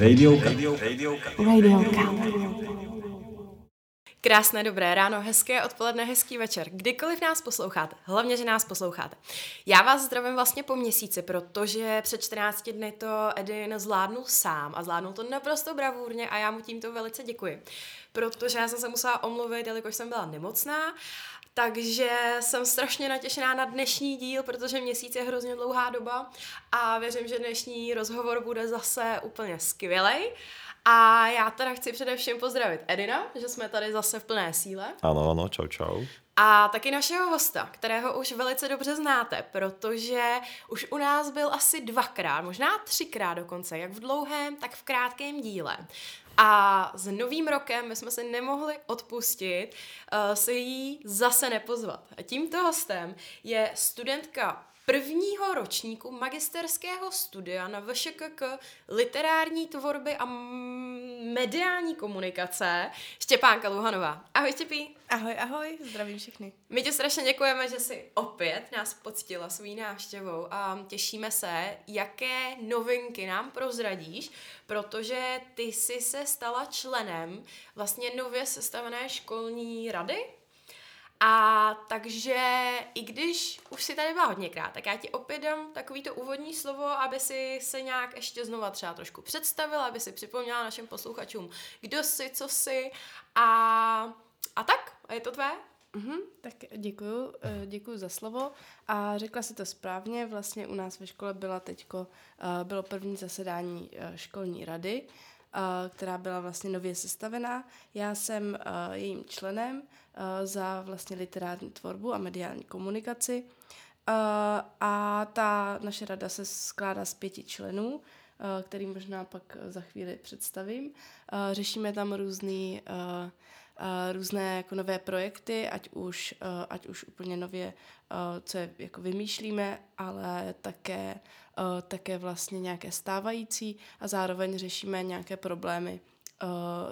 Radiouka. Radiouka. Krásné dobré ráno, hezké odpoledne, hezký večer. Kdykoliv nás posloucháte, hlavně, že nás posloucháte. Já vás zdravím vlastně po měsíci, protože před 14 dny to Edin zvládnul sám a zvládnul to naprosto bravurně a já mu tímto velice děkuji. Protože já jsem se musela omluvit, jelikož jsem byla nemocná takže jsem strašně natěšená na dnešní díl, protože měsíc je hrozně dlouhá doba a věřím, že dnešní rozhovor bude zase úplně skvělý. A já teda chci především pozdravit Edina, že jsme tady zase v plné síle. Ano, ano, čau, čau. A taky našeho hosta, kterého už velice dobře znáte, protože už u nás byl asi dvakrát, možná třikrát dokonce, jak v dlouhém, tak v krátkém díle. A s novým rokem my jsme si nemohli odpustit uh, se jí zase nepozvat. A tímto hostem je studentka prvního ročníku magisterského studia na VŠKK literární tvorby a mediální komunikace Štěpánka Luhanová. Ahoj Štěpí. Ahoj, ahoj, zdravím všechny. My ti strašně děkujeme, že jsi opět nás poctila svou návštěvou a těšíme se, jaké novinky nám prozradíš, protože ty jsi se stala členem vlastně nově sestavené školní rady a takže i když už si tady byla hodněkrát, tak já ti opět dám takový to úvodní slovo, aby si se nějak ještě znova třeba trošku představila, aby si připomněla našim posluchačům, kdo jsi, co jsi a, a tak. A je to tvé? Mm-hmm, tak děkuju, eh, děkuju za slovo a řekla si to správně, vlastně u nás ve škole byla teďko, eh, bylo první zasedání eh, školní rady, která byla vlastně nově sestavená. Já jsem jejím členem za vlastně literární tvorbu a mediální komunikaci a ta naše rada se skládá z pěti členů, který možná pak za chvíli představím. Řešíme tam různý různé jako nové projekty, ať už, ať už úplně nově, co je, jako vymýšlíme, ale také, také vlastně nějaké stávající a zároveň řešíme nějaké problémy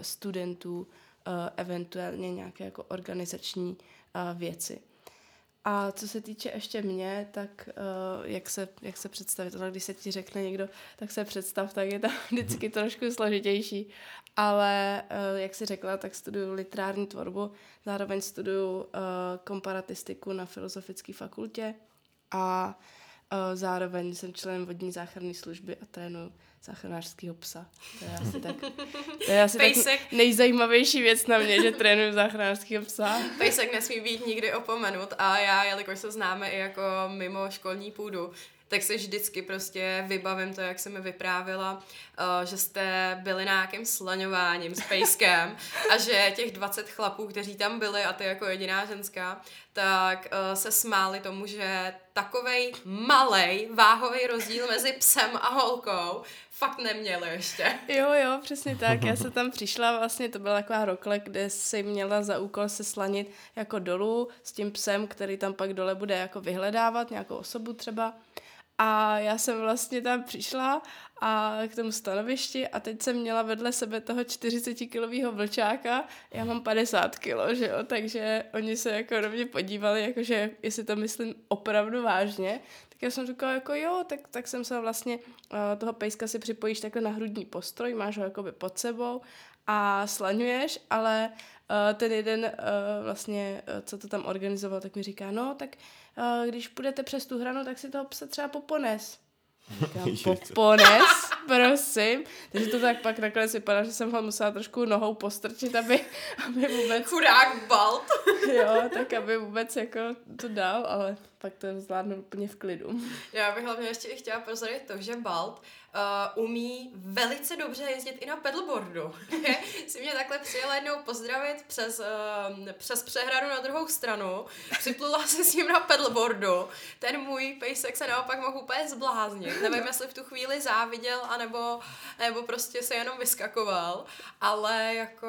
studentů, eventuálně nějaké jako organizační věci. A co se týče ještě mě, tak uh, jak, se, jak se představit, ale když se ti řekne někdo, tak se představ, tak je to vždycky trošku složitější. Ale uh, jak jsi řekla, tak studuju literární tvorbu, zároveň studuju uh, komparatistiku na Filozofické fakultě a uh, zároveň jsem členem vodní záchranné služby a trénuju záchranářského psa. To je asi tak, to je asi tak nejzajímavější věc na mě, že trénuju záchranářského psa. Pejsek nesmí být nikdy opomenut a já, jelikož se známe i jako mimo školní půdu, tak se vždycky prostě vybavím to, jak se mi vyprávila, uh, že jste byli na nějakém slaňováním s pejskem a že těch 20 chlapů, kteří tam byli a ty jako jediná ženská, tak uh, se smáli tomu, že takovej malej váhový rozdíl mezi psem a holkou fakt neměli ještě. Jo, jo, přesně tak. Já se tam přišla, vlastně to byla taková rokle, kde si měla za úkol se slanit jako dolů s tím psem, který tam pak dole bude jako vyhledávat, nějakou osobu třeba. A já jsem vlastně tam přišla a k tomu stanovišti a teď jsem měla vedle sebe toho 40-kilového vlčáka, já mám 50 kilo, že jo, takže oni se jako do mě podívali, jakože jestli to myslím opravdu vážně, já jsem říkala jako jo, tak, tak jsem se vlastně uh, toho pejska si připojíš takhle na hrudní postroj, máš ho jakoby pod sebou a slaňuješ, ale uh, ten jeden uh, vlastně, co to tam organizoval, tak mi říká, no tak když půjdete přes tu hranu, tak si toho psa třeba popones. Říkám, popones, prosím. Takže to tak pak nakonec vypadá, že jsem ho musela trošku nohou postrčit, aby, aby vůbec... Chudák balt. jo, tak aby vůbec jako to dal, ale pak to zvládnu úplně v klidu. Já bych hlavně ještě chtěla prozradit to, že Balt uh, umí velice dobře jezdit i na pedalboardu. si mě takhle přijela jednou pozdravit přes, uh, přes přehradu na druhou stranu, připlula se s ním na pedalboardu. Ten můj pejsek se naopak mohl úplně zbláznit. Nevím, jestli v tu chvíli záviděl, anebo, nebo prostě se jenom vyskakoval, ale jako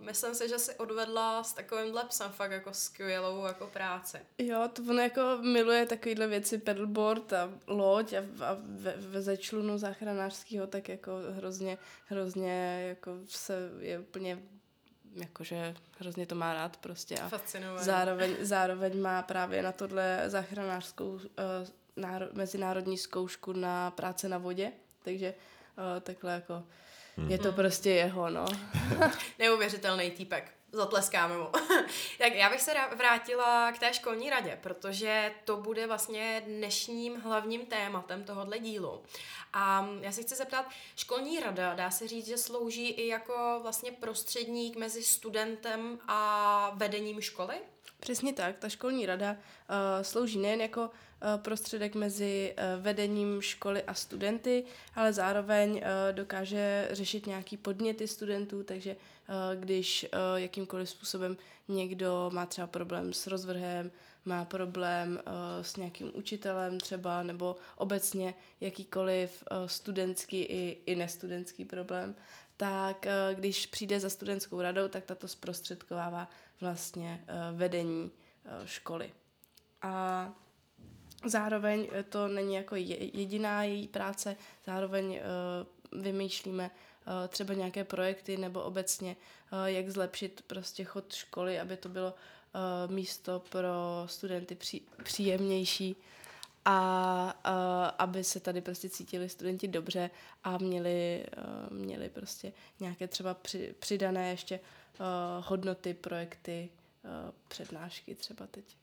myslím si, že si odvedla s takovýmhle psem fakt jako skvělou jako práci. Jo, to ono jako miluje takovýhle věci, pedalboard a loď a, a ve, ve člunu záchranářského, tak jako hrozně, hrozně jako se je úplně jakože hrozně to má rád prostě a zároveň, zároveň má právě na tohle záchranářskou uh, náro, mezinárodní zkoušku na práce na vodě, takže takhle jako hmm. je to prostě jeho, no. Neuvěřitelný týpek zatleskáme mu. tak já bych se vrátila k té školní radě, protože to bude vlastně dnešním hlavním tématem tohohle dílu. A já se chci zeptat, školní rada, dá se říct, že slouží i jako vlastně prostředník mezi studentem a vedením školy? Přesně tak, ta školní rada uh, slouží nejen jako uh, prostředek mezi uh, vedením školy a studenty, ale zároveň uh, dokáže řešit nějaký podněty studentů, takže když jakýmkoliv způsobem někdo má třeba problém s rozvrhem, má problém s nějakým učitelem třeba, nebo obecně jakýkoliv studentský i, i nestudentský problém, tak když přijde za studentskou radou, tak tato zprostředkovává vlastně vedení školy. A zároveň to není jako jediná její práce, zároveň uh, vymýšlíme uh, třeba nějaké projekty nebo obecně, jak zlepšit prostě chod školy, aby to bylo místo pro studenty pří, příjemnější a aby se tady prostě cítili studenti dobře a měli, měli prostě nějaké třeba při, přidané ještě hodnoty, projekty, přednášky třeba teď.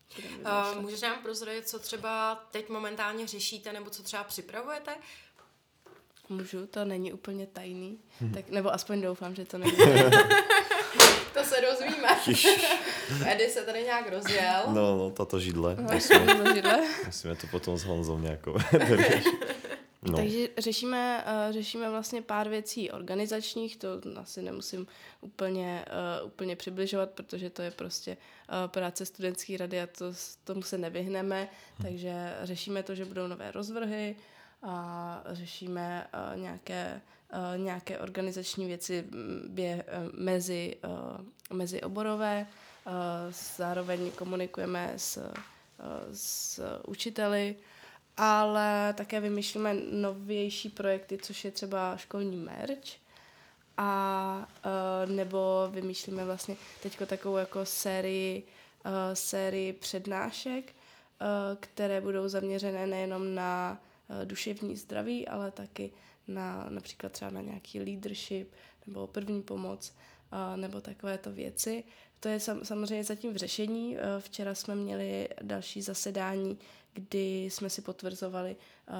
Uh, můžeš nám prozradit, co třeba teď momentálně řešíte nebo co třeba připravujete? Můžu, to není úplně tajný, hmm. tak, nebo aspoň doufám, že to není To se dozvíme. Edy se tady nějak rozjel. No, no, tato židle. Musíme, židle. musíme to potom s Honzou nějakou No. Takže řešíme, uh, řešíme vlastně pár věcí organizačních, to asi nemusím úplně, uh, úplně přibližovat, protože to je prostě uh, práce studentské rady a to, tomu se nevyhneme, hmm. takže řešíme to, že budou nové rozvrhy a řešíme nějaké, nějaké organizační věci bě, mezi, mezi oborové, zároveň komunikujeme s, s učiteli, ale také vymýšlíme novější projekty, což je třeba školní merch a uh, nebo vymýšlíme vlastně teďko takovou jako sérii, uh, sérii přednášek, uh, které budou zaměřené nejenom na uh, duševní zdraví, ale taky na například třeba na nějaký leadership nebo první pomoc uh, nebo takovéto věci. To je sam, samozřejmě zatím v řešení. Včera jsme měli další zasedání, kdy jsme si potvrzovali uh,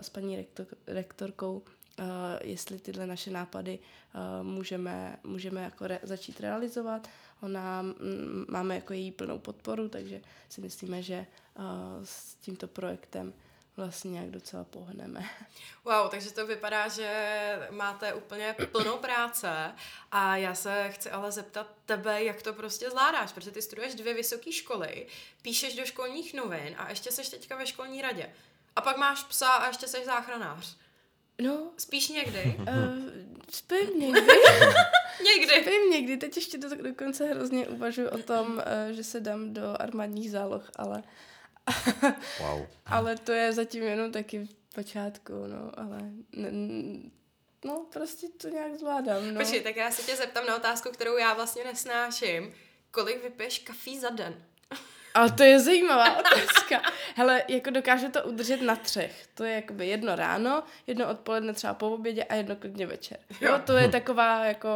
s paní rektor, rektorkou, uh, jestli tyhle naše nápady uh, můžeme, můžeme jako re, začít realizovat. Ona m, máme jako její plnou podporu, takže si myslíme, že s tímto projektem vlastně nějak docela pohneme. Wow, takže to vypadá, že máte úplně plnou práce a já se chci ale zeptat tebe, jak to prostě zvládáš, protože ty studuješ dvě vysoké školy, píšeš do školních novin a ještě seš teďka ve školní radě. A pak máš psa a ještě seš záchranář. No. Spíš někdy? Uh, spím někdy. někdy. Spím někdy. Teď ještě do, dokonce hrozně uvažuji o tom, uh, že se dám do armádních záloh, ale wow. ale to je zatím jenom taky v počátku, no, ale no, prostě to nějak zvládám, no. Počkej, tak já se tě zeptám na otázku, kterou já vlastně nesnáším. Kolik vypiješ kafí za den? A to je zajímavá otázka. Hele, jako dokáže to udržet na třech. To je jakoby jedno ráno, jedno odpoledne třeba po obědě a jedno klidně večer. Jo, to je taková jako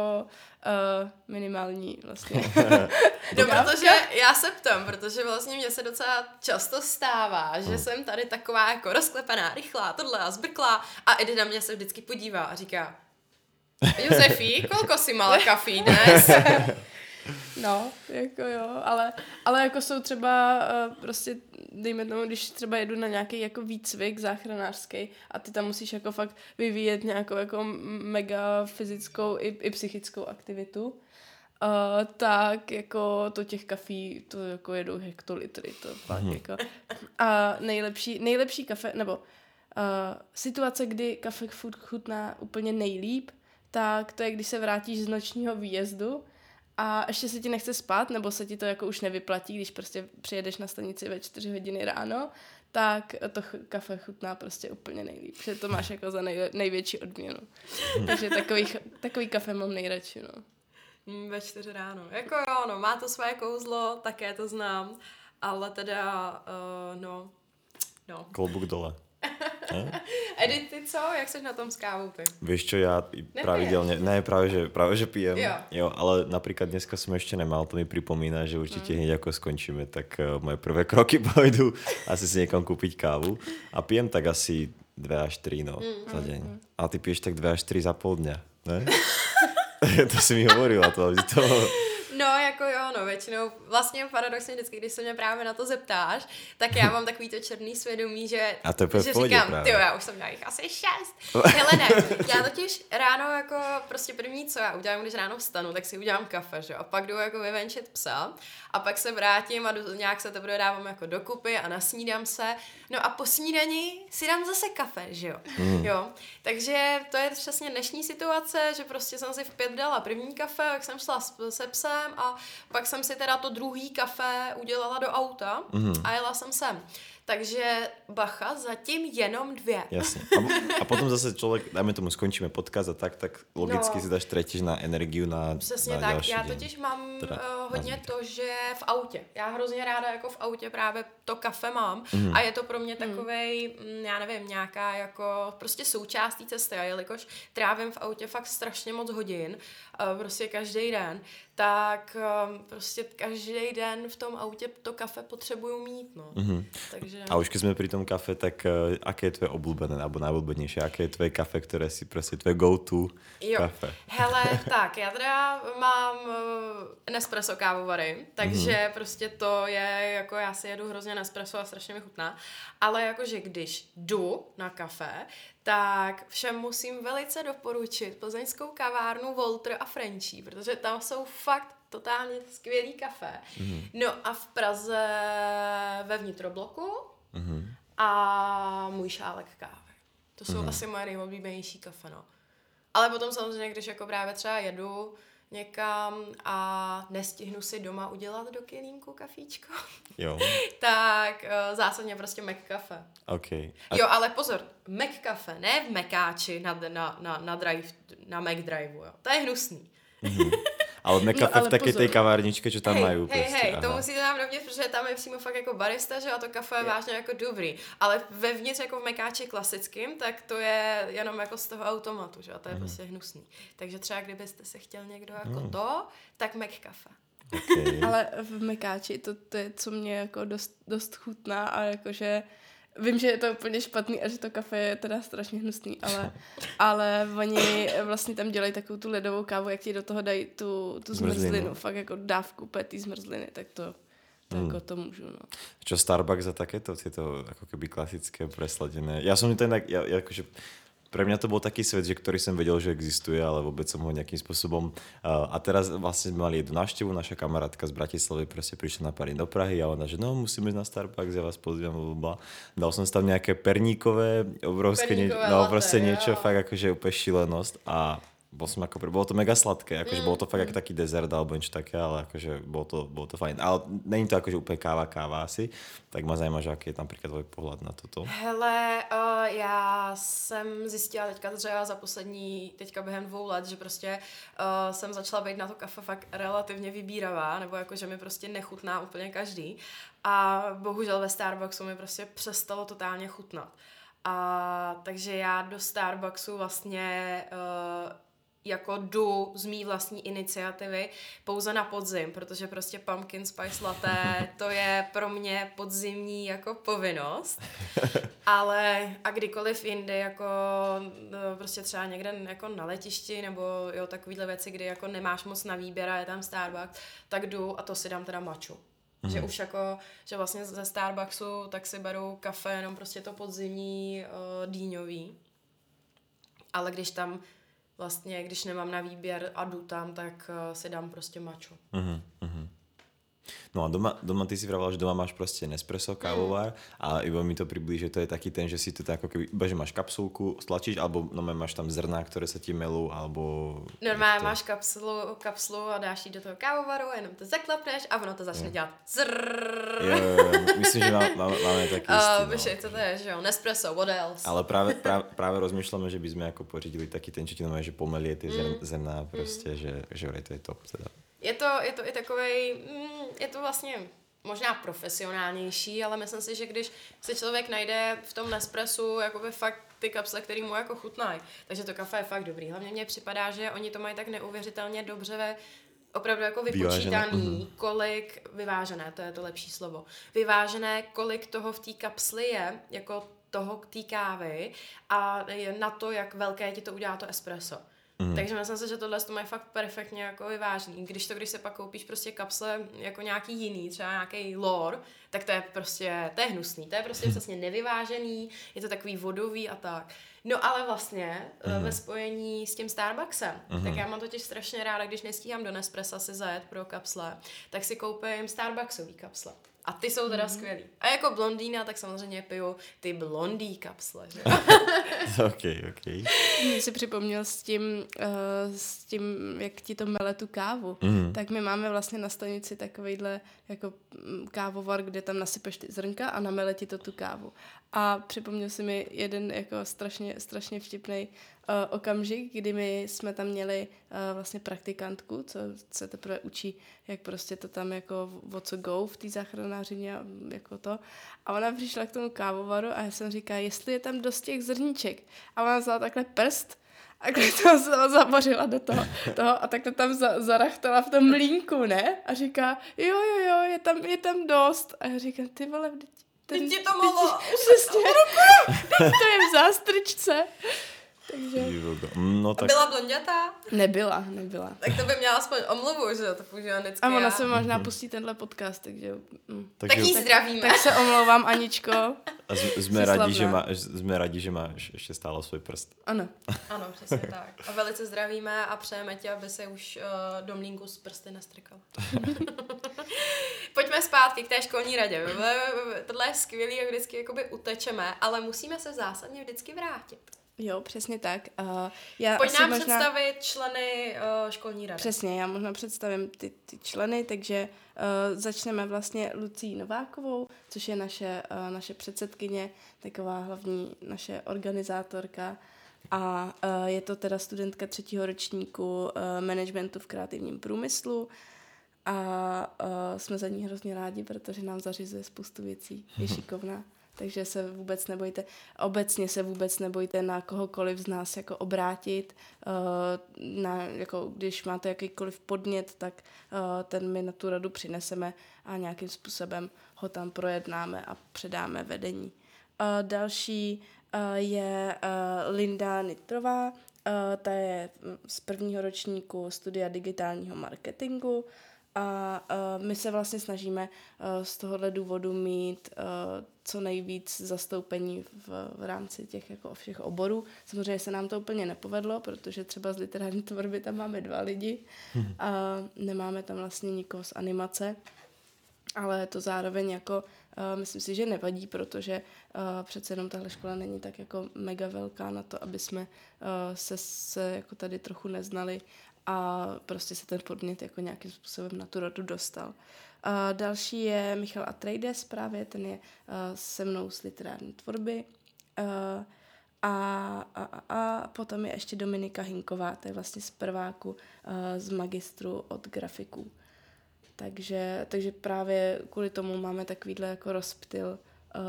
uh, minimální vlastně. no, protože já se ptám, protože vlastně mě se docela často stává, že hmm. jsem tady taková jako rozklepaná, rychlá, tohle a zbrklá a Edy na mě se vždycky podívá a říká Josefi, kolko si mala kafí dnes? No, jako jo, ale, ale jako jsou třeba uh, prostě, dejme tomu, když třeba jedu na nějaký jako výcvik záchranářský a ty tam musíš jako fakt vyvíjet nějakou jako mega fyzickou i, i psychickou aktivitu, uh, tak jako to těch kafí, to jako jedou hektolitry, to fakt hmm. jako. A nejlepší, nejlepší kafe, nebo uh, situace, kdy kafe chutná úplně nejlíp, tak to je, když se vrátíš z nočního výjezdu a ještě se ti nechce spát, nebo se ti to jako už nevyplatí, když prostě přijedeš na stanici ve čtyři hodiny ráno, tak to ch- kafe chutná prostě úplně nejlíp, že to máš jako za nej- největší odměnu. Takže takový, takový kafe mám nejradši, no. Mm, ve čtyři ráno. Jako jo, no, má to své kouzlo, také to znám, ale teda, uh, no, no. Kloubuk dole. Edy, ty co? Jak jsi na tom s kávou ty? Vieš čo, ja pravidelne, ne, práve že, práve že pijem, Jo. jo, ale napríklad dneska som ešte nemal, to mi pripomína, že určite hneď ako skončíme, tak uh, moje prvé kroky pôjdu asi si niekam kúpiť kávu a pijem tak asi 2 až 3 no, za deň. A ty piješ tak 2 až 3 za pol dňa, ne? to si mi hovorila, to, to No, jako jo, no, většinou, vlastně paradoxně vždycky, když se mě právě na to zeptáš, tak já mám takový to černý svědomí, že, A to že říkám, ty já už jsem měla jich asi šest. Hele ne, já totiž ráno jako prostě první, co já udělám, když ráno vstanu, tak si udělám kafe, že a pak jdu jako vyvenčit psa a pak se vrátím a jdu, nějak se teprve dávám jako dokupy a nasnídám se, no a po snídani si dám zase kafe, že jo, Mm. jo, takže to je přesně dnešní situace, že prostě jsem si v pět dala první kafe, jak jsem šla s- se psem a pak jsem si teda to druhý kafe udělala do auta Mhm. a jela jsem sem. Takže bacha, zatím jenom dvě. Jasne. A, a potom zase človek, dajme tomu, skončíme podcast a tak, tak logicky No. si dáš tretiež na energiu na, Přesně na tak. ďalší Já totiž mám Teda uh, hodně to, že v autě. Já hrozně ráda jako v autě právě to kafe mám Mhm. a je to pro mě takovej, mm, já nevím, nějaká jako prostě součást té cesty a jelikož trávím v autě fakt strašně moc hodin, uh, prostě každý den, tak um, prostě každý den v tom autě to kafe potřebuju mít, no. Mhm. Takže... A už keď sme pri tom kafe, tak uh, aké je tvoje obľúbené, alebo najobľúbenejšie, aké je tvoje kafe, ktoré si proste tvoje go-to Jo. kafe? Hele, tak, já teda mám uh, Nespresso kávovary, takže mm-hmm. prostě to je, jako já si jedu hrozně Nespresso a strašně mi chutná, ale jakože když jdu na kafe, tak všem musím velice doporučit plzeňskou kavárnu Volter a Frenchie, protože tam jsou fakt totálně skvělý kafe. Mm-hmm. No a v Praze ve vnitrobloku Mhm. a můj šálek kávy. To jsou mm. asi moje nejoblíbenější kafe, no. Ale potom samozřejmě, když jako právě třeba jedu někam a nestihnu si doma udělat do kelímku kafíčko, Jo, tak uh, zásadně prostě Mac kafe. OK. A, Jo, ale pozor, Mac kafe, ne v Mekáči na, na, na, na, drive, na Mac driveu, jo. To je hnusný. ale me No, v takej pozor. tej kavárničke, čo tam hej, majú hej, proste. hej, to musíte tam rovněž, protože tam je přímo fakt jako barista, že a to kafe je vážně jako dobrý. Ale vevnitř jako v Mekáči klasickým, tak to je jenom jako z toho automatu, že a to je Mhm. prostě hnusný. Takže třeba kdybyste se chtěl někdo jako to, tak Mac kafe. Okay. Ale v Mekáči to, to je, co mě jako dost, dost chutná a jakože vím, že je to úplně špatný a že to kafe je teda strašně hnusný, ale, ale oni vlastně tam dělají takovou tu ledovou kávu, jak ti do toho dají tu, tu Zmrzlinu. zmrzlinu, fakt jako dávku petý zmrzliny, tak to, to Mm. jako to můžu, no. Čo Starbucks a takéto, tieto ako keby klasické presladené. Ja som to inak, ja, ja akože, pre mňa to bol taký svet, že ktorý som vedel, že existuje, ale vôbec som ho nejakým spôsobom... Uh, a teraz vlastne sme mali jednu návštevu, naša kamarátka z Bratislavy proste prišla na pár do Prahy a ona, že no, musíme ísť na Starbucks, ja vás pozývam, blablabla. Dal som tam nejaké perníkové, obrovské, nie, Perníkové no latte, proste niečo fakt akože úplne šílenosť a bol som ako, bolo to mega sladké, akože mm, bolo to fakt ako taký dezert alebo niečo také, ale akože bolo to, bolo to fajn. Ale není to akože úplne káva, káva asi, tak ma zajímá, že aký je tam napríklad tvoj pohľad na toto. Hele, uh, já jsem zjistila teďka třeba za poslední, teďka během dvou let, že prostě uh, jsem začala být na to kafe fakt relativně vybíravá, nebo jako, že mi prostě nechutná úplně každý. A bohužel ve Starbucksu mi prostě přestalo totálně chutnat. A takže já do Starbucksu vlastně uh, jako jdu z mý vlastní iniciativy pouze na podzim, protože prostě pumpkin spice latte to je pro mě podzimní jako povinnost. Ale a kdykoliv jindy, jako no, prostě třeba někde jako na letišti nebo jo, takovýhle věci, kdy jako nemáš moc na výběr a je tam Starbucks, tak jdu a to si dám teda maču. Mm. Že už jako, že vlastně ze Starbucksu tak si beru kafe, jenom prostě to podzimní uh, dýňový. Ale když tam vlastně, když nemám na výběr a jdu tam, tak uh, si dám prostě maču. Uh-huh, uh-huh. No a doma, doma ty si vravala, že doma máš proste Nespresso kávovár a iba mi to priblíži, že to je taký ten, že si to tak ako keby, iba že máš kapsulku, stlačíš, alebo no, máš tam zrná, ktoré sa ti melú, alebo... Normálně to... máš kapsulu, kapsulu a dáš ji do toho kávovaru, jenom to zaklepneš a ono to začne dělat zrrrr. Jo, jo, jo, myslím, že má, má, máme taký Uh, no. to je, že jo? Nespresso, what else? Ale práve, práve, práve rozmýšľame, že by sme ako pořídili taký ten, čo ti že pomelie tie zr, zrná proste, že, že to je top teda. Je to, je to i takovej, mm, je to vlastně možná profesionálnější, ale myslím si, že když se člověk najde v tom Nespressu jakoby fakt ty kapsle, které mu jako chutnají, takže to kafe je fakt dobrý. Hlavně mně připadá, že oni to mají tak neuvěřitelně dobře ve opravdu jako vypočítaný, vyvážené. kolik, vyvážené, to je to lepší slovo, vyvážené, kolik toho v té kapsli je, jako toho té kávy a na to, jak velké ti to udělá to espresso. Mm. Takže myslím si, že tohle to mají fakt perfektně jako vyvážený. Když to, když se pak koupíš prostě kapsle jako nějaký jiný, třeba nějaký lore, tak to je prostě, to je hnusný, to je prostě přesně nevyvážený, je to takový vodový a tak. No ale vlastně mm. ve spojení s tím Starbucksem, mm. tak já mám totiž strašně ráda, když nestíhám do Nespressa si zajet pro kapsle, tak si koupím Starbucksový kapsle. A ty jsou teda mm. skvělý. A jako blondýna, tak samozřejmě piju ty blondý kapsle. Že? ok, ok. Mě si připomněl s tím, uh, s tím, jak ti to mele tu kávu. Mm. Tak my máme vlastně na stanici takovýhle jako mm, kávovar, kde tam nasypeš ty zrnka a namele ti to tu kávu. A připomněl si mi jeden jako strašně, strašně vtipný uh, okamžik, kdy my jsme tam měli uh, vlastně praktikantku, co se teprve učí, jak prostě to tam jako o co go v té záchranářině jako to. A ona přišla k tomu kávovaru a já jsem říkala, jestli je tam dost těch zrníček. A ona vzala takhle prst a to se zabořila do toho, toho a tak to tam za, zarachtala v tom mlínku, ne? A říká, jo, jo, jo, je tam, je tam dost. A já říkám, ty vole, ten, Teď ti to mohlo. Přesně. to je v zástrčce. Takže... No, tak... A byla blondětá? Nebyla, nebyla. Tak to by měla aspoň omluvu, že to používá vždycky A ona se možná pustí tenhle podcast, takže... Mm. Takže... Tak jí zdravíme. Tak, tak se omlouvám, Aničko. A z, jsme, rádi, že má, jsme rádi, že máš ještě stále svůj prst. Ano. Ano, přesně tak. A velice zdravíme a přejeme ti, aby se už uh, do mlínku z prsty nestrkal. Pojďme zpátky k té školní radě. Tohle je skvělý, jak vždycky jakoby utečeme, ale musíme se zásadně vždycky vrátit. Jo, přesně tak. Uh, já Pojď nám možná... představit členy uh, školní rady. Přesně, já možná představím ty, ty členy, takže uh, začneme vlastně Lucí Novákovou, což je naše, uh, naše předsedkyně, taková hlavní naše organizátorka a uh, je to teda studentka třetího ročníku uh, managementu v kreativním průmyslu a uh, jsme za ní hrozně rádi, protože nám zařizuje spoustu věcí, je šikovná takže se vůbec nebojte, obecně se vůbec nebojte na kohokoliv z nás jako obrátit, uh, na, jako když máte jakýkoliv podnět, tak uh, ten my na tu radu přineseme a nějakým způsobem ho tam projednáme a předáme vedení. Uh, další je Linda Nitrová, ta je z prvního ročníku studia digitálního marketingu, a my se vlastně snažíme z tohohle důvodu mít co nejvíc zastoupení v, v rámci těch jako všech oborů. Samozřejmě se nám to úplně nepovedlo, protože třeba z literární tvorby tam máme dva lidi hmm. a nemáme tam vlastně nikoho z animace, ale to zároveň jako uh, myslím si, že nevadí, protože uh, přece jenom tahle škola není tak jako mega velká na to, aby jsme uh, se, se jako tady trochu neznali a prostě se ten podnět jako nějakým způsobem na tu rodu dostal. A další je Michal Atreides, právě ten je uh, se mnou z literární tvorby. Uh, a, a, a potom je ještě Dominika Hinková, to je vlastně z prváku uh, z magistru od grafiků. Takže, takže právě kvůli tomu máme takovýhle jako rozptyl uh,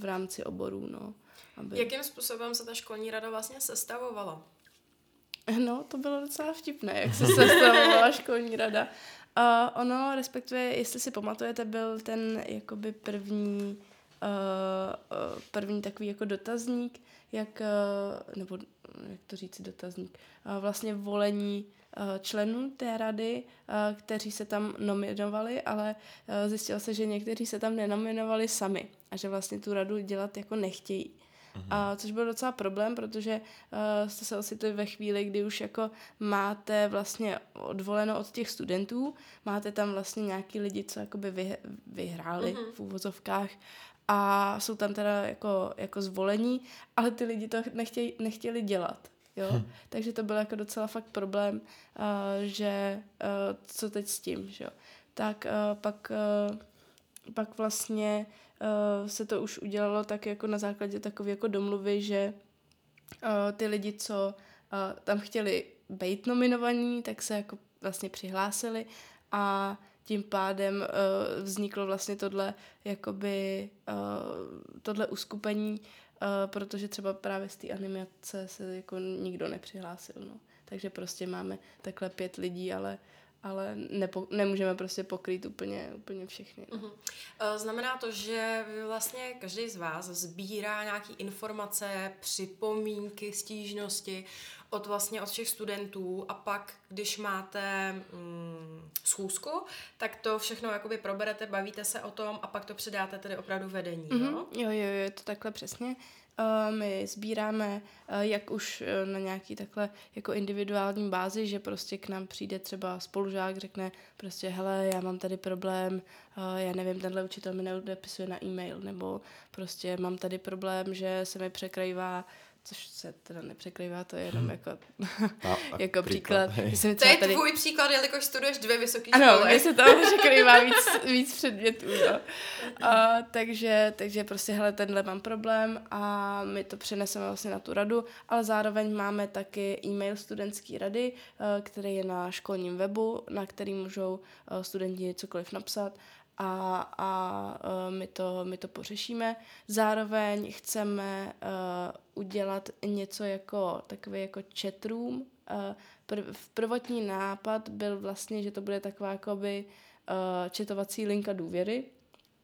v rámci oborů. No, aby... Jakým způsobem se ta školní rada vlastně sestavovala? No, to bylo docela vtipné, jak se sestavovala školní rada. Uh, ono, respektive, jestli si pamatujete, byl ten jakoby první, uh, první takový jako dotazník, jak, uh, nebo jak to říct dotazník, uh, vlastně volení uh, členů té rady, uh, kteří se tam nominovali, ale uh, zjistilo se, že někteří se tam nenominovali sami a že vlastně tu radu dělat jako nechtějí. A což byl docela problém, protože uh, jste se ocitli ve chvíli, kdy už jako máte vlastně odvoleno od těch studentů, máte tam vlastně nějaký lidi, co jakoby vy, vyhráli uh-huh. v úvozovkách a jsou tam teda jako, jako zvolení, ale ty lidi to nechtěj, nechtěli dělat. Jo? Hm. Takže to byl jako docela fakt problém, uh, že uh, co teď s tím, že jo. Tak uh, pak, uh, pak vlastně uh, se to už udělalo tak jako na základě takové jako domluvy, že uh, ty lidi, co uh, tam chtěli být nominovaní, tak se jako vlastně přihlásili a tím pádem uh, vzniklo vlastně tohle, jakoby, uh, tohle uskupení, uh, protože třeba právě z té animace se jako nikdo nepřihlásil, no. Takže prostě máme takhle pět lidí, ale ale nepo, nemůžeme prostě pokrýt úplně, úplně všechny. No. Uh-huh. Znamená to, že vlastně každý z vás sbírá nějaké informace, připomínky, stížnosti od vlastně od všech studentů a pak, když máte mm, schůzku, tak to všechno jakoby proberete, bavíte se o tom a pak to předáte tedy opravdu vedení, mm-hmm. jo? Jo, jo, je to takhle přesně. Uh, my sbíráme uh, jak už uh, na nějaký takhle jako individuální bázi, že prostě k nám přijde třeba spolužák, řekne prostě hele, já mám tady problém, já nevím, tenhle učitel mi neodepisuje na e-mail, nebo prostě mám tady problém, že se mi překrývá což se teda nepřekrývá, to je jenom jako, no, jako příklad. příklad. to je tady... tvůj příklad, jelikož studuješ dvě vysoké školy. Ano, mně se to překrývá víc, víc předmětů. No. A, takže, takže prostě, hele, tenhle mám problém a my to přeneseme vlastně na tu radu, ale zároveň máme taky e-mail studentské rady, eh, který je na školním webu, na který můžou eh, studenti cokoliv napsat a, a uh, my, to, my to pořešíme. Zároveň chceme uh, udělat něco jako takový jako chat room. Uh, prv, prvotní nápad byl vlastně, že to bude taková jakoby uh, četovací linka důvěry,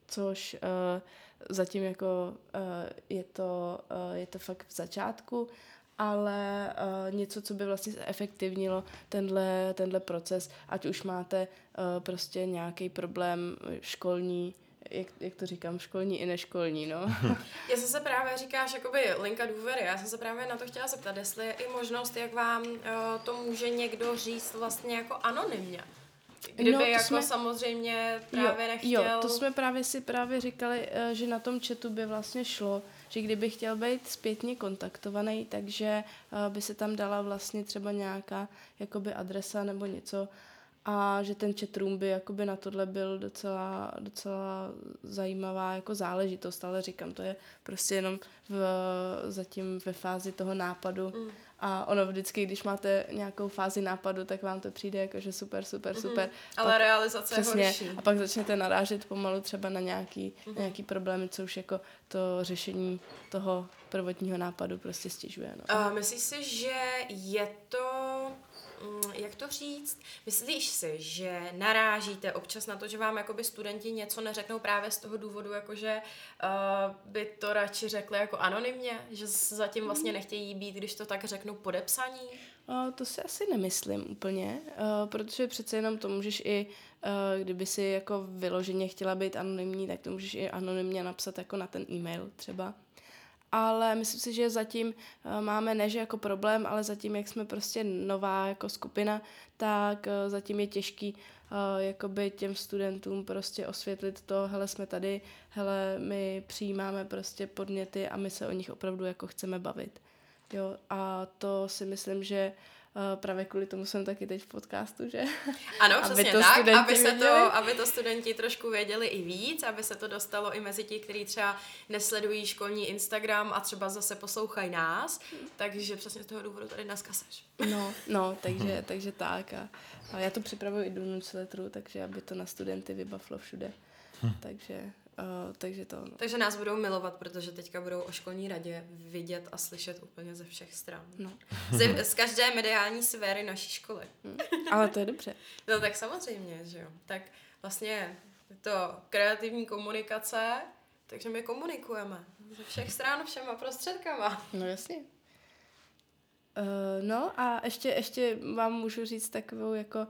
což uh, zatím jako uh, je, to, uh, je to fakt v začátku, ale uh, něco, co by vlastně efektivnilo tenhle, tenhle proces, ať už máte uh, prostě nějaký problém školní, jak, jak to říkám, školní i neškolní, no. Já jsem se právě říkáš, jakoby linka důvěry, já jsem se právě na to chtěla zeptat, jestli je i možnost, jak vám uh, to může někdo říct vlastně jako anonymně. Kdyby no, jako jsme, samozřejmě právě jo, nechtěl... Jo, to jsme právě si právě říkali, že na tom chatu by vlastně šlo, že kdyby chtěl být zpětně kontaktovaný, takže uh, by se tam dala vlastně třeba nějaká jakoby adresa nebo něco. A že ten chatroom by jakoby na tohle byl docela, docela zajímavá jako záležitost, ale říkám, to je prostě jenom v, zatím ve fázi toho nápadu. Mm a ono vždycky, když máte nějakou fázi nápadu, tak vám to přijde jako, že super, super, mm-hmm. super. Ale pak, realizace přesně, je horší. A pak začnete narážet pomalu třeba na nějaký, mm-hmm. nějaký problémy, co už jako to řešení toho prvotního nápadu prostě stěžuje. No. Uh, myslíš si, že je to jak to říct, myslíš si, že narážíte občas na to, že vám jakoby studenti něco neřeknou právě z toho důvodu, jakože uh, by to radši řekli jako anonymně, že zatím vlastně nechtějí být, když to tak řeknu, podepsaní? Uh, to si asi nemyslím úplně, uh, protože přece jenom to můžeš i, uh, kdyby si jako vyloženě chtěla být anonymní, tak to můžeš i anonymně napsat jako na ten e-mail třeba ale myslím si, že zatím uh, máme ne, že jako problém, ale zatím, jak jsme prostě nová jako skupina, tak uh, zatím je těžký uh, jakoby těm studentům prostě osvětlit to, hele, jsme tady, hele, my přijímáme prostě podněty a my se o nich opravdu jako chceme bavit. Jo, a to si myslím, že Uh, právě kvůli tomu jsem taky teď v podcastu, že? Ano, přesně aby to tak, aby, se to, aby to studenti trošku věděli i víc, aby se to dostalo i mezi ti, kteří třeba nesledují školní Instagram a třeba zase poslouchají nás, takže přesně z toho důvodu tady dneska seš. No, no, takže, takže tak a, a já to připravuji i do newsletteru, takže aby to na studenty vybavilo všude. Hm. Takže Uh, takže to. No. Takže nás budou milovat, protože teďka budou o školní radě vidět a slyšet úplně ze všech stran. No. Z, z každé mediální sféry naší školy. Hmm. Ale to je dobře. no tak samozřejmě, že jo. Tak vlastně to kreativní komunikace, takže my komunikujeme ze všech stran všema prostředkama. No jasně. Uh, no a ještě, ještě vám můžu říct takovou jako Uh,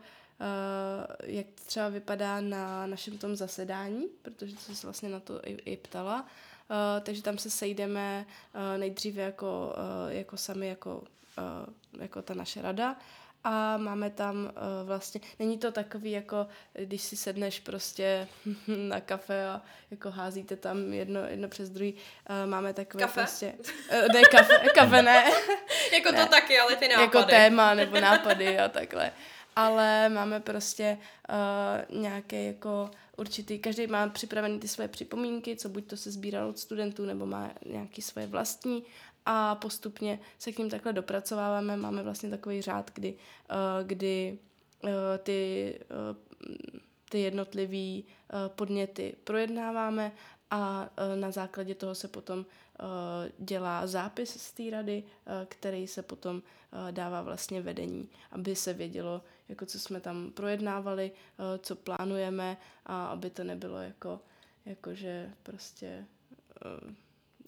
jak třeba vypadá na našem tom zasedání, protože to se vlastně na to i, i ptala. Uh, takže tam se sejdeme uh, nejdříve jako, uh, jako sami, jako, uh, jako ta naše rada a máme tam uh, vlastně, není to takový jako, když si sedneš prostě na kafe a jako házíte tam jedno, jedno přes druhý, uh, máme takové kafe? prostě, uh, ne, kafe, kafe ne. jako ne. to taky, ale ty nápady. Jako téma nebo nápady a takhle ale máme prostě uh, nějaké jako určitý, každý má připravený ty své připomínky, co buď to se sbíral od studentů, nebo má nějaký svoje vlastní a postupně se k ním takhle dopracováváme. Máme vlastně takový řád, kdy, uh, kdy uh, ty uh, ty jednotlivé podněty projednáváme a na základě toho se potom dělá zápis z té rady, který se potom dává vlastně vedení, aby se vědělo, jako co jsme tam projednávali, co plánujeme a aby to nebylo jako, jako že prostě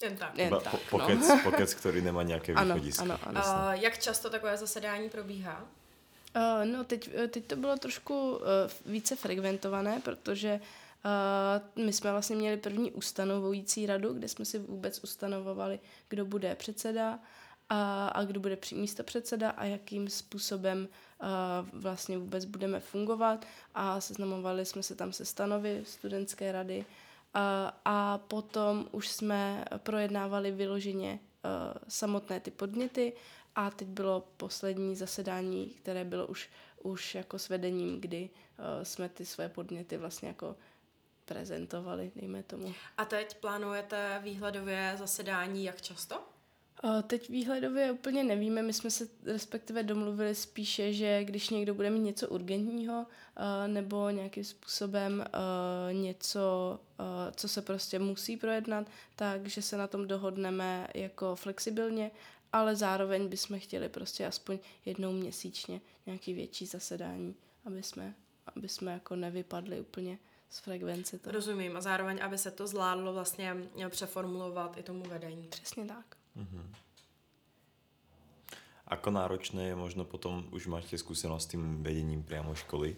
jen tak. Jen tak, po, no. pokec, pokec, který nemá nějaké Ano, východisko. ano, ano. Uh, jak často takové zasedání probíhá? Uh, no, teď, teď to bylo trošku uh, více frekventované, protože uh, my jsme vlastně měli první ustanovující radu, kde jsme si vůbec ustanovovali, kdo bude předseda a, a kdo bude místo předseda a jakým způsobem uh, vlastně vůbec budeme fungovat. A seznamovali jsme se tam se stanovy studentské rady a, a potom už jsme projednávali vyloženě uh, samotné ty podněty a teď bylo poslední zasedání, které bylo už, už jako s vedením, kdy uh, jsme ty své podněty vlastně jako prezentovali, dejme tomu. A teď plánujete výhledově zasedání jak často? Uh, teď výhledově úplně nevíme, my jsme se respektive domluvili spíše, že když někdo bude mít něco urgentního uh, nebo nějakým způsobem něco, co se prostě musí projednat, takže se na tom dohodneme jako flexibilně, ale zároveň bychom chtěli prostě aspoň jednou měsíčně nějaký větší zasedání, aby jsme, aby jsme jako nevypadli úplně z frekvence. To. Rozumím a zároveň, aby se to zvládlo vlastně přeformulovat i tomu vedení. Přesně tak. Mm-hmm. Ako náročné je možno potom, už máte skúsenosť s tým vedením priamo školy,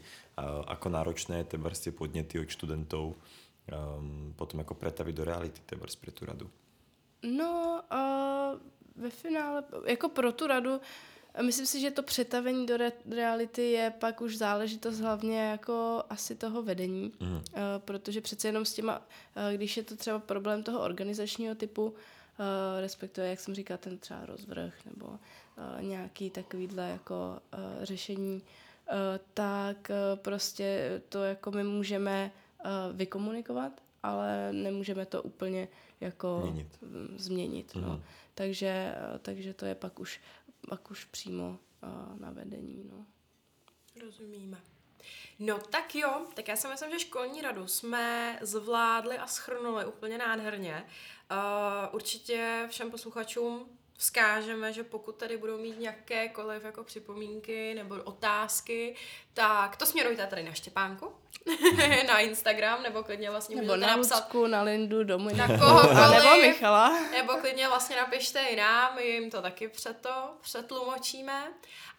ako náročné je tebars tie podnety od študentov um, potom jako pretavit do reality tebars pre tu radu? No, uh, ve finále, jako pro tu radu, myslím si, že to přetavení do re- reality je pak už záležitost hlavně jako asi toho vedení, mm. protože přece jenom s těma, uh, když je to třeba problém toho organizačního typu, uh, respektive, jak jsem říkal, ten třeba rozvrh nebo nějaký takovýhle jako řešení, tak prostě to jako my můžeme vykomunikovat, ale nemůžeme to úplně jako změnit. změnit no. Takže, takže to je pak už, pak už přímo uh, na vedení. No. Rozumíme. No tak jo, tak já si myslím, že školní radu jsme zvládli a schrnuli úplně nádherně. Uh, určitě všem posluchačům vzkážeme, že pokud tady budou mít nějakékoliv jako připomínky nebo otázky, tak to směrujte tady na Štěpánku, na Instagram, nebo klidně vlastně nebo na napsat Lucku, na Lindu, domů, na kohokoliv, nebo Michala. Nebo klidně vlastně napište i nám, my jim to taky přeto přetlumočíme.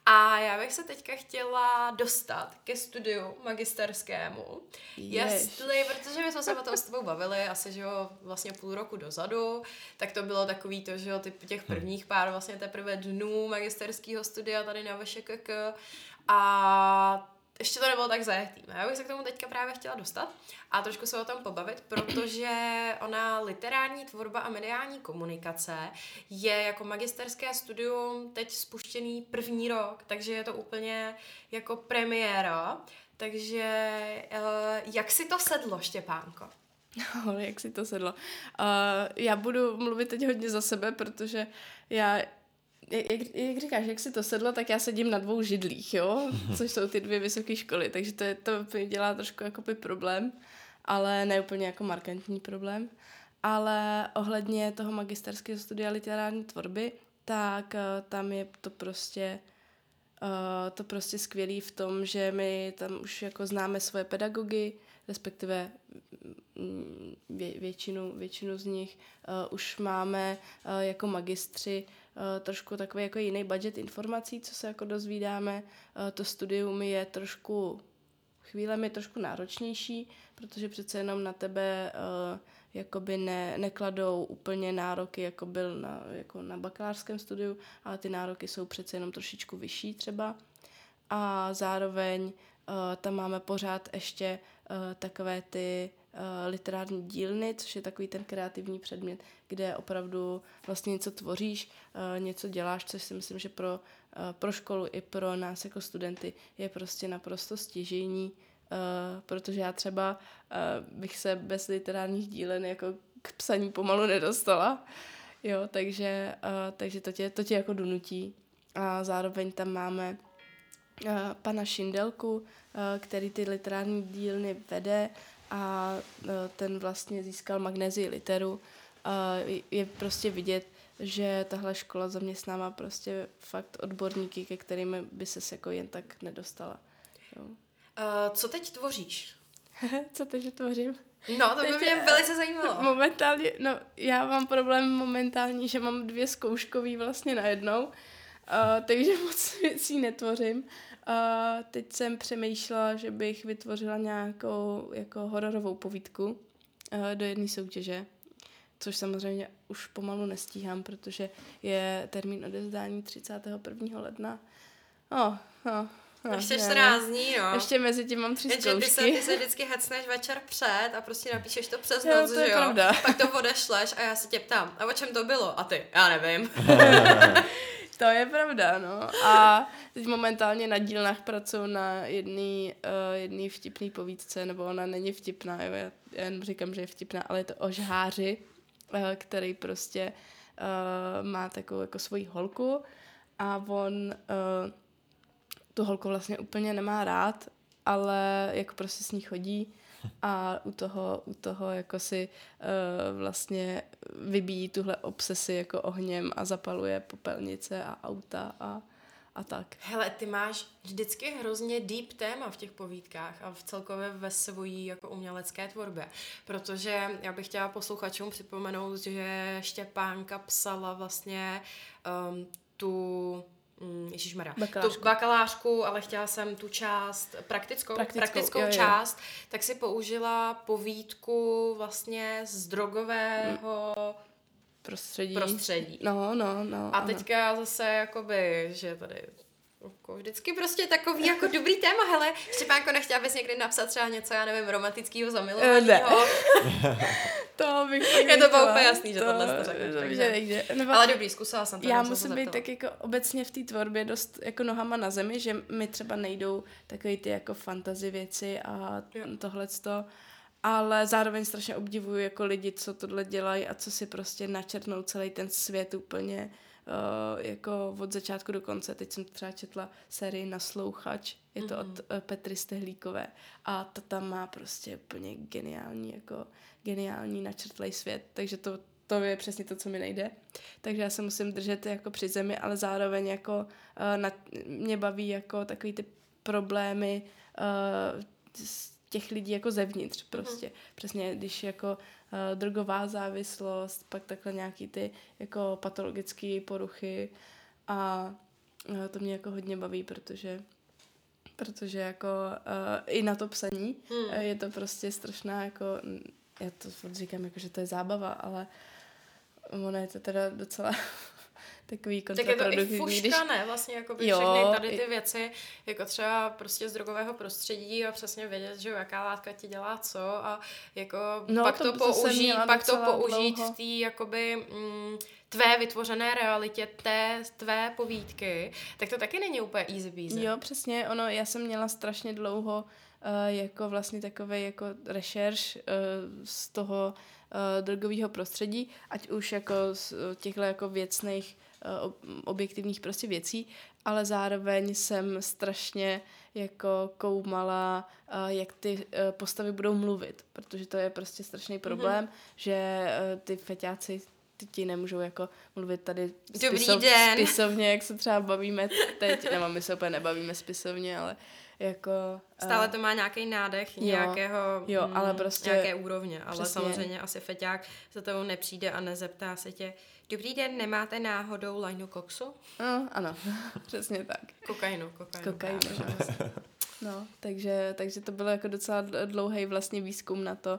A já bych se teďka chtěla dostat ke studiu magisterskému. Jež. Jestli, protože my jsme se o tom s tebou bavili asi, že jo, vlastně půl roku dozadu, tak to bylo takový to, že jo, ty, těch hm. prvních pár vlastně teprve dnů magisterského studia tady na VŠKK a ještě to nebylo tak zajetý. Já bych se k tomu teďka právě chtěla dostat a trošku se o tom pobavit, protože ona literární tvorba a mediální komunikace je jako magisterské studium teď spuštěný první rok, takže je to úplně jako premiéra. Takže eh, jak si to sedlo, Štěpánko? No, jak si to sedlo. Uh, já budu mluvit teď hodně za sebe, protože já jak, jak říkáš, jak si to sedlo, tak já sedím na dvou židlích, jo, což jsou ty dvě vysoké školy, takže to, je, to mi dělá trošku jakoby problém, ale ne úplně jako markantní problém. Ale ohledně toho magisterského studia literární tvorby, tak uh, tam je to prostě uh, to prostě skvělý v tom, že my tam už jako známe svoje pedagogy, respektive mm, vě, většinu, většinu z nich uh, už máme uh, jako magistři trošku takový jako jiný budget informací, co se jako dozvídáme. Uh, to studium je trošku chvílemi trošku náročnější, protože přece jenom na tebe uh, jakoby ne, nekladou úplně nároky, jako byl na, jako na bakalářském studiu, ale ty nároky jsou přece jenom trošičku vyšší třeba. A zároveň tam máme pořád ještě takové ty literární dílny, což je takový ten kreativní předmět, kde opravdu vlastně něco tvoříš, uh, něco děláš, což si myslím, že pro, uh, pro školu i pro nás jako studenty je prostě naprosto stěžení, protože já třeba bych se bez literárních dílen jako k psaní pomalu nedostala. Jo, takže, takže to tě, to tě jako donutí. A zároveň tam máme eh, pana Šindelku, eh, který ty literární dílny vede a eh, ten vlastně získal magnézii literu. Je prostě vidět, že tahle škola zaměstnává prostě fakt odborníky, ke kterým by se jako jen tak nedostala. Jo. Uh, co teď tvoříš? Co teď tvořím? No, to by Teď mě velice zajímalo. Momentálně, no já mám problém momentální, že mám dvě zkouškový vlastně najednou, uh, takže moc věcí netvořím. Uh, teď jsem přemýšlela, že bych vytvořila nějakou jako hororovou povídku uh, do jedné soutěže, což samozřejmě už pomalu nestíhám, protože je termín odevzdání 31. ledna. No, no, no, Ještě já 14 dní, no. Ještě mezi tím mám tři Jenže ty se, zkoušky. ty se vždycky hecneš večer před a prostě napíšeš to přes Jo, noc, to je že jo? pravda. Pak to odešleš a já se tě ptám, a o čem to bylo? A ty, já nevím. To je pravda, no. A teď momentálně na dílnách pracuji na jedný, uh, jedný vtipný povídce, nebo ona není vtipná, jo, já, jen říkám, že je vtipná, ale je to o žháři, uh, který prostě uh, má takovou jako svoji holku a on uh, tu holku vlastně úplně nemá rád, ale jako prostě s ní chodí a u toho, u toho jako si uh, vlastně vybíjí tuhle obsesi jako ohněm a zapaluje popelnice a auta a, a tak. Hele, ty máš vždycky hrozně deep téma v těch povídkách a v celkově ve svojí jako umělecké tvorbě, protože já bych chtěla posluchačům připomenout, že Štěpánka psala vlastně um, tu mm, Ježišmarja, Bakalářku. tu bakalářku, ale chtěla jsem tu část praktickou, Praktickou, praktickou jo, jo. část, tak si použila povídku vlastně z drogového Prostředí. prostředí. No, no, no. A ano. teďka zase jakoby, že tady jako vždycky prostě takový jako dobrý téma, hele, Štěpánko, nechtěla bys někdy napsat třeba něco, já nevím, romantického Eh, zamilovaného, To bych Je to nechtěla. úplně jasný, že tohle jste řekl, to, takže- že nejde. Nebo ale dobrý, zkusila jsem to. já musím být tak jako obecně v té tvorbě dost jako nohama na zemi, že mi třeba nejdou takové ty jako fantasy věci a tohleto. Ale zároveň strašně obdivuju jako lidi, co tohle dělají a co si prostě načrtnou celý ten svět úplně uh, jako od začátku do konce. Teď jsem třeba četla sérii Naslouchač, je to od uh, Petry Stehlíkové a ta tam má prostě úplně geniální jako geniální načrtlej svět, takže to, to je přesně to, co mi nejde. Takže já se musím držet jako při zemi, ale zároveň jako uh, na, mě baví jako takový ty problémy uh, z těch lidí jako zevnitř prostě. Přesně, když jako uh, drogová závislost, pak takhle nějaký ty jako patologické poruchy a uh, to mě jako hodně baví, protože protože jako uh, i na to psaní uh, je to prostě strašná jako, mm, já to furt říkám jako, že to je zábava, ale ono je to teda docela takový Tak je to i kontraproduktivní, fuška, ne? Vlastně jako Jo, všechny tady i- ty věci, jako třeba prostě z drogového prostředí a přesně vědět, že jaká látka ti dělá co a jako No, pak to- to, použít, pak to použít dlouho. v té jakoby mm, tvé vytvořené realitě, té tvé povídky, tak to taky není úplně easy peasy. Jo, přesně, ono, já jsem měla strašně dlouho uh, jako vlastně takový jako rešerš uh, z toho uh, drogového prostředí, ať už jako z těchto jako věcných objektivních prostě věcí, ale zároveň jsem strašně jako koumala, uh, jak ty uh, postavy budou mluvit, protože to je prostě strašný problém, mm-hmm. že ty feťáci ty ti nemůžou jako mluvit tady Dobrý den. spisovně, jak se třeba bavíme teď, nebo my se úplně nebavíme spisovně, ale jako... Stále eh, to má nějaký nádech jo, nějakého, jo, ale mm, prostě- nějaké úrovně, ale přesně. samozřejmě asi feťák za tebou nepřijde a nezeptá se tě, dobrý den, nemáte náhodou lajnu koksu? No, ano, přesně tak. Kokainu, kokainu. Kokain, právě. no. no, takže, takže to bylo jako docela dlouhý vlastně výzkum na to, uh,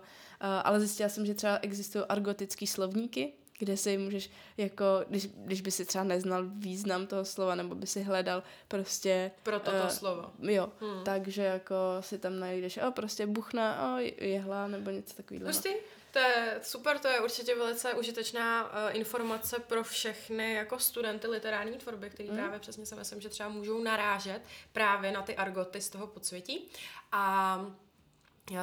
ale zjistila jsem, že třeba existují argotický slovníky, kde si můžeš, jako, když, když by si třeba neznal význam toho slova, nebo by si hledal prostě... Pro toto eh, slovo. Jo, Hmm. takže jako si tam najdeš, o, prostě buchna, o, jehla, nebo něco takového. Hustý? To je super, to je určitě velice užitečná uh, informace pro všechny jako studenty literární tvorby, který Mm. právě přesně si myslím, že třeba můžou narážet právě na ty argoty z toho podsvětí. A Uh,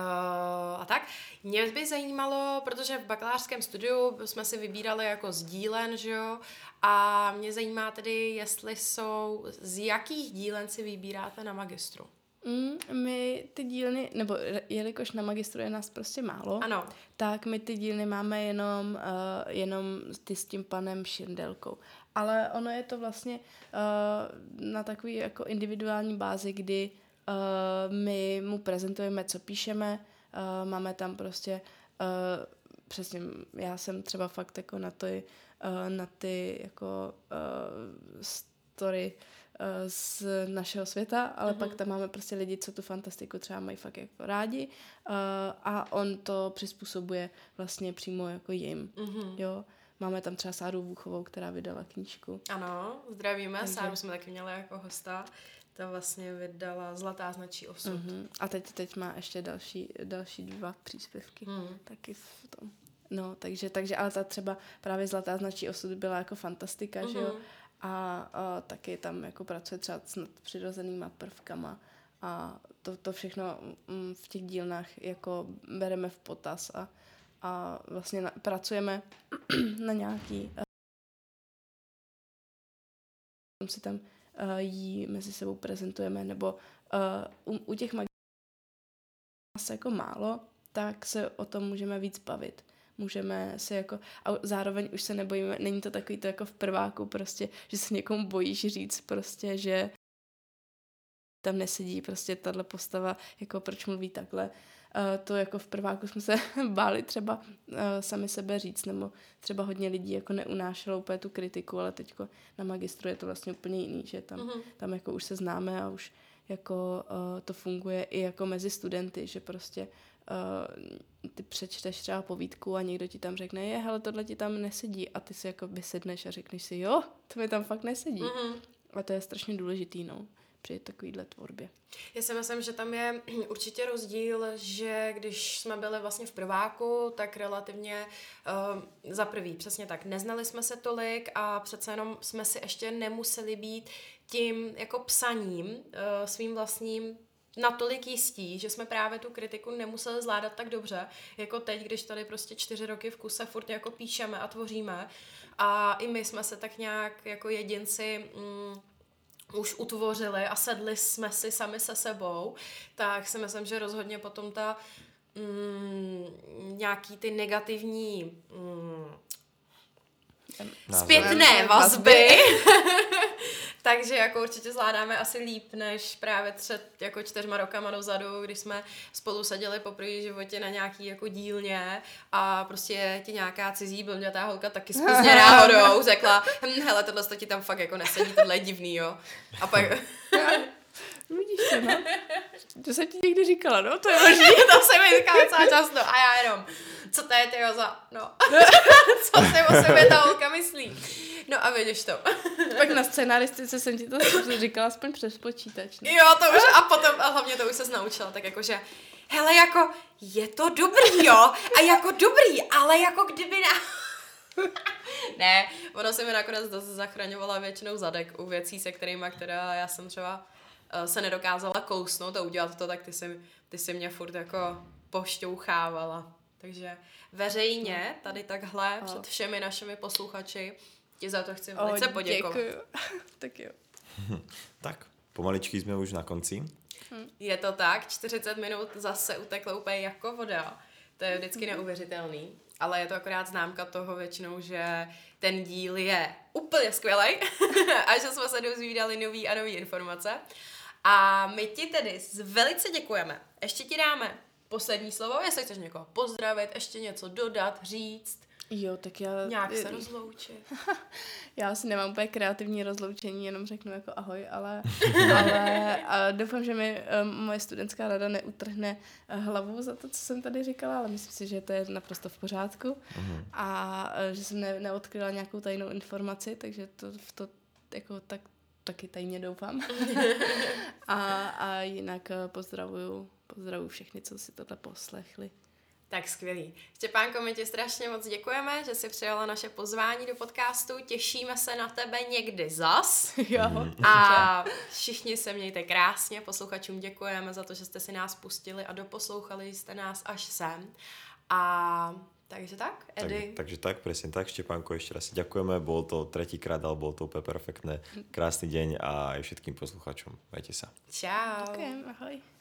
a tak. Mě by zajímalo, protože v bakalářském studiu jsme si vybírali jako z dílen, že jo, a mě zajímá tedy, jestli jsou, z jakých dílen si vybíráte na magistru. Mm, my ty dílny, nebo jelikož na magistru je nás prostě málo, ano. tak my ty dílny máme jenom, uh, jenom ty s tím panem Šindelkou. Ale ono je to vlastně uh, na takový jako individuální bázi, kdy uh, my mu prezentujeme, co píšeme, uh, máme tam prostě uh, přesně, já jsem třeba fakt jako na ty, uh, na ty jako uh, story uh, z našeho světa, ale mm-hmm. pak tam máme prostě lidi, co tu fantastiku třeba mají fakt jako rádi uh, a on to přizpůsobuje vlastně přímo jako jim, mm-hmm. jo. Máme tam třeba Sáru Vůchovou, která vydala knížku. Ano, zdravíme, Takže... Sáru jsme taky měli jako hosta. Ta vlastně vydala Zlatá značí osud. Mm-hmm. A teď, teď má ještě další, další dva příspěvky. Mm. Taky v tom. No, takže, takže, ale ta třeba právě Zlatá značí osud byla jako fantastika, mm-hmm. že jo? A, a taky tam jako pracuje třeba s přirozenýma prvkama a to, to všechno mm, v těch dílnách jako bereme v potaz a, a vlastně na, pracujeme na nějaký uh, si tam uh, jí mezi sebou prezentujeme, nebo uh, u, u těch magazínů jako málo, tak se o tom můžeme víc bavit. Můžeme se jako, a zároveň už se nebojíme, není to takový to jako v prváku prostě, že se někomu bojíš říct prostě, že tam nesedí prostě tahle postava, jako proč mluví takhle. Uh, to jako v prváku jsme se báli třeba uh, sami sebe říct, nebo třeba hodně lidí jako neunášelo úplně tu kritiku, ale teď na magistru je to vlastně úplně jiný, že tam, uh-huh. tam jako už se známe a už jako uh, to funguje i jako mezi studenty, že prostě uh, ty přečteš třeba povídku a někdo ti tam řekne, je, hele, tohle ti tam nesedí a ty si jako vysedneš a řekneš si, jo, to mi tam fakt nesedí. Uh-huh. A to je strašně důležitý, no při takovýhle tvorbě. Já si myslím, že tam je určitě rozdíl, že když jsme byli vlastně v prváku, tak relativně uh, za prvý, přesně tak, neznali jsme se tolik a přece jenom jsme si ještě nemuseli být tím jako psaním uh, svým vlastním natolik jistí, že jsme právě tu kritiku nemuseli zvládat tak dobře, jako teď, když tady prostě čtyři roky v kuse furt jako píšeme a tvoříme. A i my jsme se tak nějak jako jedinci mm, už utvořili a sedli jsme si sami se sebou, tak si myslím, že rozhodně potom ta mm, nějaký ty negativní mm, zpětné vazby Takže jako určitě zvládáme asi líp, než právě před jako čtyřma rokama dozadu, když jsme spolu seděli po první životě na nějaký jako dílně a prostě ti nějaká cizí blbňatá holka taky spozně náhodou řekla, hm, hele, tohle ti tam fakt jako nesedí, tohle je divný, jo. A pak... Vidíš to, no? To jsem ti někdy říkala, no? To je možný. to se mi říká docela často. A já jenom, co to je, ty za, no. co si o sebe ta holka myslí. No a vidíš to. Pak na scénaristice jsem ti to říkala aspoň přes počítač. Ne? Jo, to už, a potom, a hlavně to už se naučila, tak jakože, hele, jako, je to dobrý, jo, a jako dobrý, ale jako kdyby na... ne, ono se mi nakonec zachraňovala většinou zadek u věcí, se kterými, která já jsem třeba se nedokázala kousnout a udělat to, tak ty si, ty si mě furt jako pošťouchávala. Takže veřejně tady takhle před všemi našimi posluchači ti za to chci velice poděkovat. Děkuju. tak jo. tak, pomaličky jsme už na konci. Hm. Je to tak, 40 minut zase uteklo úplně jako voda. To je vždycky neuvěřitelný. Ale je to akorát známka toho většinou, že ten díl je úplně skvělý a že jsme se dozvídali nový a nový informace. A my ti tedy velice děkujeme. Ještě ti dáme poslední slovo, jestli chceš někoho pozdravit, ještě něco dodat, říct. Jo, tak já... Nějak se rozloučit. já asi nemám úplně kreativní rozloučení, jenom řeknu jako ahoj, ale, ale a doufám, že mi um, moje studentská rada neutrhne uh, hlavu za to, co jsem tady říkala, ale myslím si, že to je naprosto v pořádku uh-huh. a uh, že jsem ne, neodkryla nějakou tajnou informaci, takže to v to jako tak taky tajně doufám. a, a jinak uh, pozdravuju, pozdravuju všechny, co si tohle poslechli. Tak skvělý. Štěpánko, my ti strašně moc děkujeme, že jsi přijala naše pozvání do podcastu. Těšíme se na tebe někdy zas. jo. A všichni se mějte krásně. Posluchačům děkujeme za to, že jste si nás pustili a doposlouchali jste nás až sem. A takže tak, Edy. Tak, takže tak, presne tak. Štepánko, ešte raz ďakujeme. Bol to tretíkrát, ale bolo to úplne perfektné. Krásny deň a aj všetkým posluchačom. Majte sa. Čau. Ďakujem, ahoj.